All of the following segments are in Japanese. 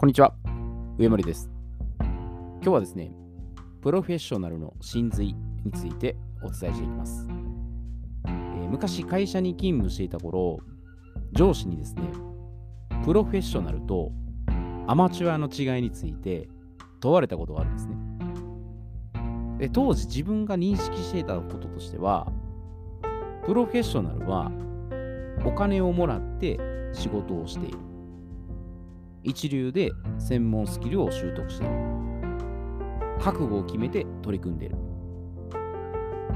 こんにちは、上森です。今日はですね、プロフェッショナルの真髄についてお伝えしていきます。えー昔会社に勤務していた頃、上司にですね、プロフェッショナルとアマチュアの違いについて問われたことがあるんですね。で当時自分が認識していたこととしては、プロフェッショナルはお金をもらって仕事をしている。一流で専門スキルを習得している。覚悟を決めて取り組んでいる。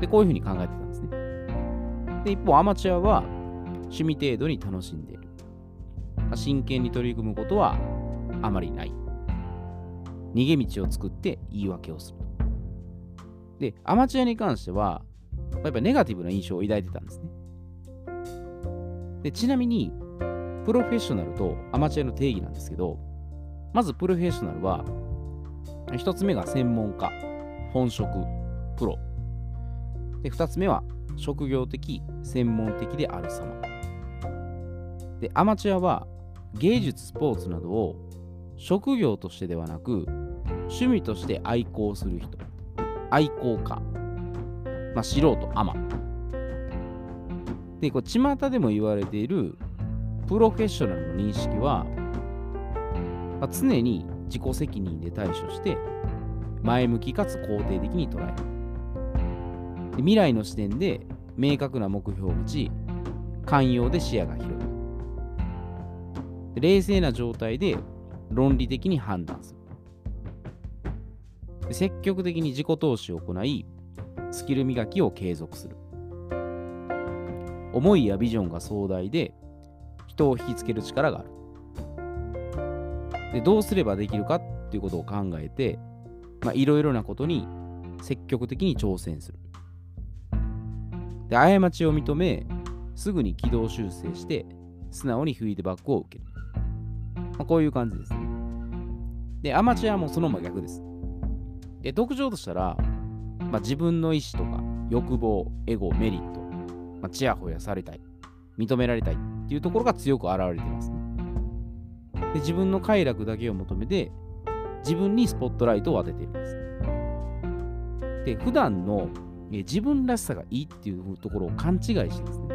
で、こういうふうに考えてたんですね。で、一方、アマチュアは趣味程度に楽しんでいる。真剣に取り組むことはあまりない。逃げ道を作って言い訳をする。で、アマチュアに関しては、やっぱりネガティブな印象を抱いてたんですね。で、ちなみに、プロフェッショナルとアマチュアの定義なんですけど、まずプロフェッショナルは、一つ目が専門家、本職、プロ。で、二つ目は職業的、専門的である様。で、アマチュアは芸術、スポーツなどを職業としてではなく、趣味として愛好する人、愛好家、まあ、素人、アマ。で、これ、巷でも言われているプロフェッショナルの認識は、まあ常に自己責任で対処して、前向きかつ肯定的に捉える。で未来の視点で明確な目標を持ち、寛容で視野が広い。で冷静な状態で論理的に判断する。積極的に自己投資を行い、スキル磨きを継続する。思いやビジョンが壮大で、人を引きつける力がある。で、どうすればできるかっていうことを考えて、まあ、いろいろなことに積極的に挑戦する。で、過ちを認め、すぐに軌道修正して、素直にフィードバックを受ける。まあ、こういう感じですね。で、アマチュアもその真逆です。で、特徴としたら、まあ、自分の意思とか、欲望、エゴ、メリット、まあ、ちやほやされたい、認められたいっていうところが強く現れてますね。で、自分の快楽だけを求めて、自分にスポットライトを当てているんです。で、普段の自分らしさがいいっていうところを勘違いしてですね、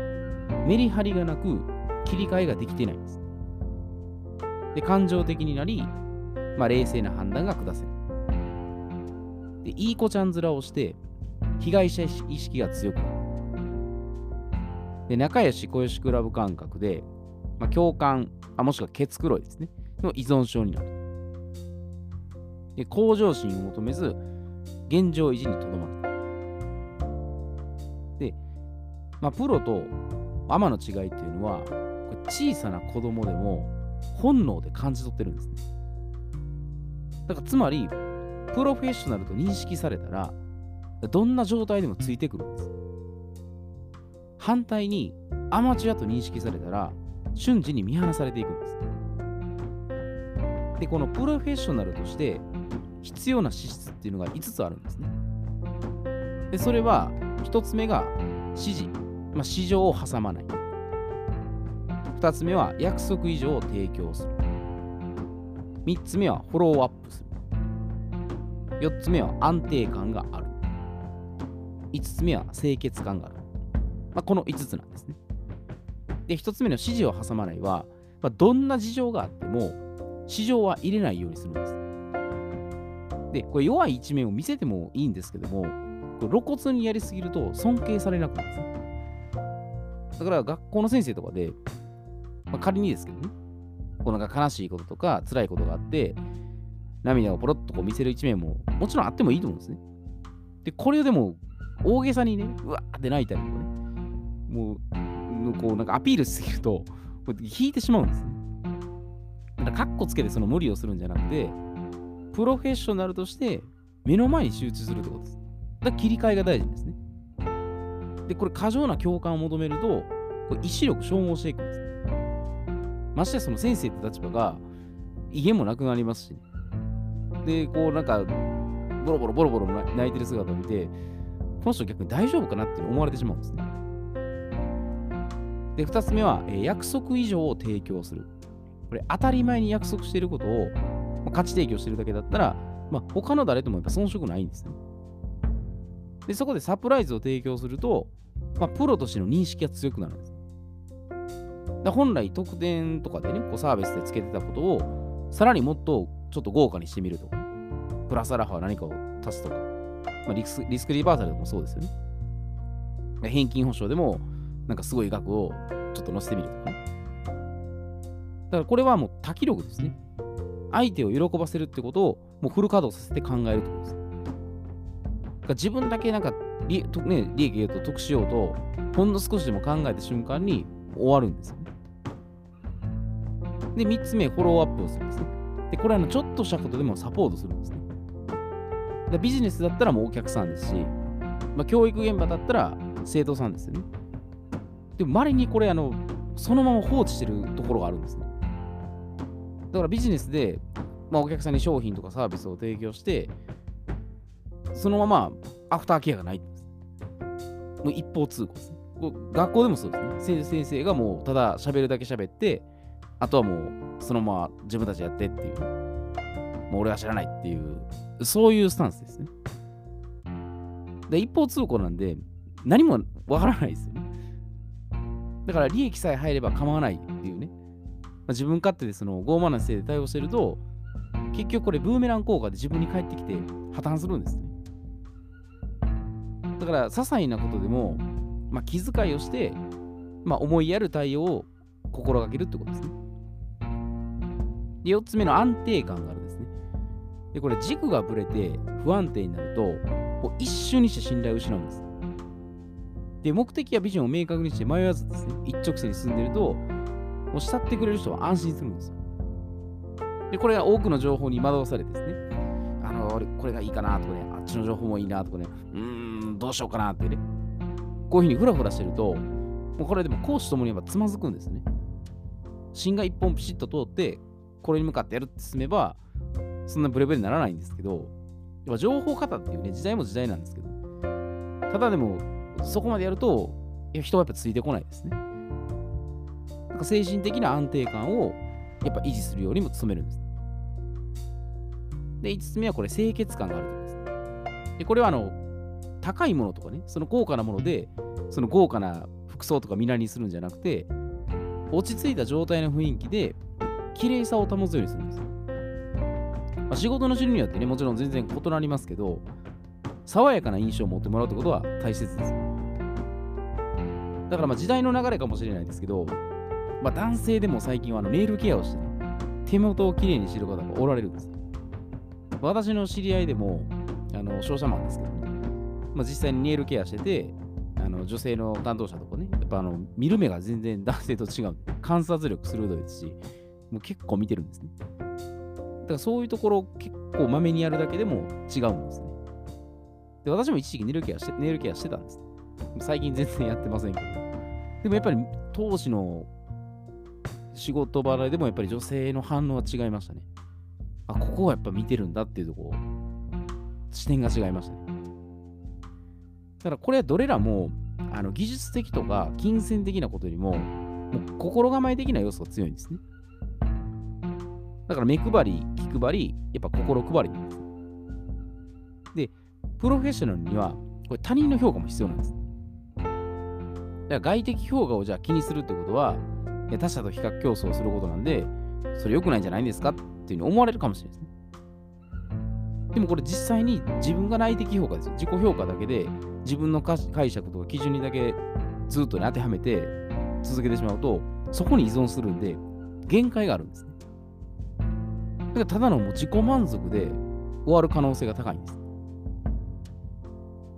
メリハリがなく切り替えができてないんです。で、感情的になり、まあ、冷静な判断が下せる。で、いい子ちゃん面をして、被害者意識が強くなる。で、仲良し小良しクラブ感覚で、まあ、共感、あもしくはケツ黒いですね、の依存症になる。で、向上心を求めず、現状維持にとどまる。で、まあ、プロとアマの違いっていうのは、小さな子供でも本能で感じ取ってるんですね。だからつまり、プロフェッショナルと認識されたら、どんな状態でもついてくるんです。反対に、アマチュアと認識されたら、瞬時に見放されていくんです。で、このプロフェッショナルとして必要な資質っていうのが5つあるんですね。で、それは、1つ目が指示、まあ、市場を挟まない。2つ目は約束以上を提供する。3つ目はフォローアップする。4つ目は安定感がある。5つ目は清潔感がある。まあ、この5つなんですね。で、1つ目の指示を挟まないは、まあ、どんな事情があっても、市場は入れないようにするんです。で、これ弱い一面を見せてもいいんですけども、これ露骨にやりすぎると尊敬されなくなるんですね。だから学校の先生とかで、まあ、仮にですけどね、こうなんか悲しいこととか辛いことがあって、涙をポロッとこう見せる一面ももちろんあってもいいと思うんですね。で、これをでも大げさにね、うわーって泣いたりとかね、もう、こうなんかアピールしすぎると、引いてしまうんですね。だから、カッコつけてその無理をするんじゃなくて、プロフェッショナルとして目の前に集中するってことです。だから切り替えが大事ですね。で、これ過剰な共感を求めると、これ意志力消耗していくんですね。ましてやその先生って立場が威厳もなくなりますし、で、こうなんか、ボロボロボロボロ泣いてる姿を見て、この人逆に大丈夫かなって思われてしまうんですね。で、二つ目は、えー約束以上を提供する。これ、当たり前に約束していることをまあ、価値提供してるだけだったら、まあ、他の誰ともやっぱ遜色ないんですね。で、そこでサプライズを提供すると、まあ、プロとしての認識が強くなるんです。だ本来特典とかでね、こうサービスでつけてたことを、さらにもっとちょっと豪華にしてみるとか、プラスアルファ何かを足すとか、まあ、リスリスクリバーサルでもそうですよね。返金保証でも、なんかすごい額をちょっと載せてみるとかね。だからこれはもう多記録ですね。相手を喜ばせるってことをもうフル稼働させて考えるってことです。だ自分だけなんか利,、ね、利益を得しようと、ほんの少しでも考えた瞬間に終わるんですよね。で、3つ目、フォローアップをするんですね。で、これはちょっとしたことでもサポートするんですね。ビジネスだったらもうお客さんですし、まあ、教育現場だったら生徒さんですよね。でも、稀にこれ、あの、そのまま放置してるところがあるんですね。だからビジネスで、まあ、お客さんに商品とかサービスを提供して、そのままアフターケアがない。もう一方通行ですね。学校でもそうですね。先生がもうただ喋るだけ喋って、あとはもうそのまま自分たちやってっていう。もう俺は知らないっていう、そういうスタンスですね。で、一方通行なんで、何もわからないですよね。だから利益さえ入れば構わないっていうね。まあ、自分勝手でその傲慢な姿勢で対応してると、結局これブーメラン効果で自分に返ってきて破綻するんですね。だから、些細なことでも、まあ、気遣いをして、まあ、思いやる対応を心がけるってことですね。で、4つ目の安定感があるんですね。で、これ軸がぶれて不安定になると、もう一瞬にして信頼を失うんです。で、目的やビジョンを明確にして迷わずですね、一直線に進んでると、もう慕ってくれる人は安心するんですよ。で、これが多くの情報に惑わされてですね、あの、これがいいかなとかね、あっちの情報もいいなとかね、うーん、どうしようかなってね、こういうふうにフラフラしてると、もうこれでも講師ともにやっぱつまずくんですね。芯が一本ピシッと通って、これに向かってやるって進めば、そんなブレブレにならないんですけど、やっぱ情報型っていうね、時代も時代なんですけど、ただでも、そこまでやると、人はやっぱついてこないですね。なんか精神的な安定感をやっぱ維持するようにも努めるんです。で、5つ目はこれ、清潔感があるとです。で、これはあの、高いものとかね、その高価なもので、その豪華な服装とか皆にするんじゃなくて、落ち着いた状態の雰囲気で、綺麗さを保つようにするんです。まあ、仕事の種類によってね、もちろん全然異なりますけど、爽やかな印象を持ってもらうってことは大切です。だからまあ時代の流れかもしれないですけど、まあ、男性でも最近はあのネイルケアをしてね、手元をきれいにしてる方がおられるんです。私の知り合いでも、あの商社マンですけどね、まあ、実際にネイルケアしてて、あの女性の担当者とかね、やっぱあの見る目が全然男性と違う。観察力鋭いですし、もう結構見てるんですね。だからそういうところ結構まめにやるだけでも違うんですね。で私も一時期ネイルケアしてネイルケアしてたんです。最近全然やってませんけど。でもやっぱり当時の仕事場でもやっぱり女性の反応は違いましたね。あ、ここはやっぱ見てるんだっていうとこ視点が違いましたね。だからこれはどれらもあの技術的とか金銭的なことよりもも心構え的な要素が強いんですね。だから目配り、気配り、やっぱ心配りなんです。で、プロフェッショナルにはこれ他人の評価も必要なんです。だから外的評価をじゃあ気にするってことは、他者と比較競争することなんで、それ良くないんじゃないんですかっていうふうに思われるかもしれないですね。でもこれ実際に自分が内的評価ですよ。自己評価だけで自分の解釈とか基準にだけずっと、ね、当てはめて続けてしまうと、そこに依存するんで、限界があるんですね。だからただのもう自己満足で終わる可能性が高いんです。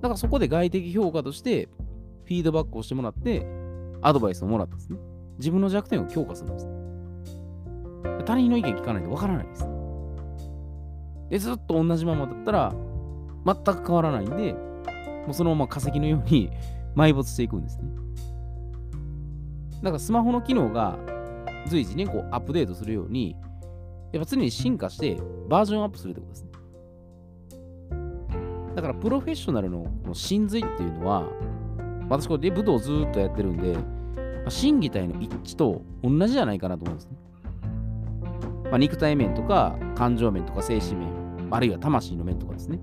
だからそこで外的評価としてフィードバックをしてもらって、アドバイスをもらってですね、自分の弱点を強化するんです。他人の意見聞かないとわからないです。で、ずっと同じままだったら、全く変わらないんで、もうそのまま化石のように埋没していくんですね。だからスマホの機能が随時ね、こうアップデートするように、やっぱ常に進化してバージョンアップするってことですね。だからプロフェッショナルのこの真髄っていうのは、私これで武道をずっとやってるんで、心技体の一致と同じじゃないかなと思うんですね。まあ、肉体面とか感情面とか精神面、あるいは魂の面とかですね。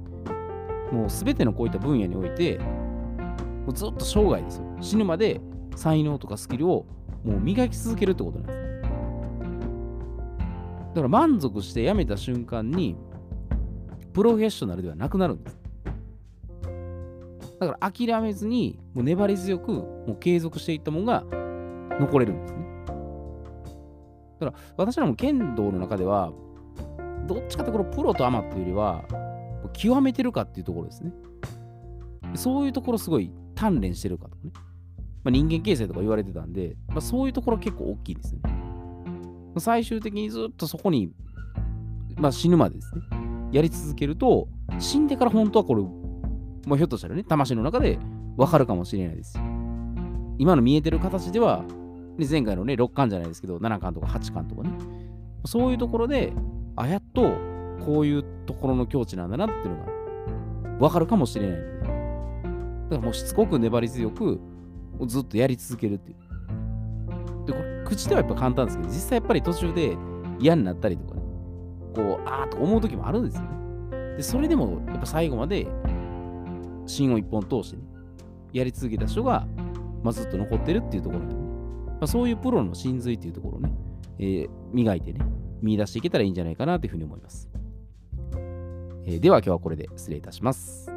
もうすべてのこういった分野において、もうずっと生涯ですよ。死ぬまで才能とかスキルをもう磨き続けるってことなんです。だから満足して辞めた瞬間に、プロフェッショナルではなくなるんです。だから諦めずに、もう粘り強くもう継続していったものが残れるんですね。だから私らも剣道の中では、どっちかってこのプロとアマっていうよりは、極めてるかっていうところですね。そういうところすごい鍛錬してるかとかね。まあ、人間形成とか言われてたんで、まあ、そういうところ結構大きいですね。最終的にずっとそこに、まあ、死ぬまでですね、やり続けると、死んでから本当はこれ、まあ、ひょっとしたらね、魂の中で分かるかもしれないです今の見えてる形では、で前回のね、6巻じゃないですけど、7巻とか8巻とかね、そういうところで、あ、やっとこういうところの境地なんだなっていうのが分かるかもしれないので、だからもうしつこく粘り強く、ずっとやり続けるっていう。で、これ、口ではやっぱ簡単ですけど、実際やっぱり途中で嫌になったりとかね、こう、ああと思う時もあるんですよね。で、それでもやっぱ最後まで芯を一本通してね、やり続けた人が、まあ、ずっと残ってるっていうところでね、まあ、そういうプロの真髄っていうところをね、えー、磨いてね、見出していけたらいいんじゃないかなというふうに思います。えー、では今日はこれで失礼いたします。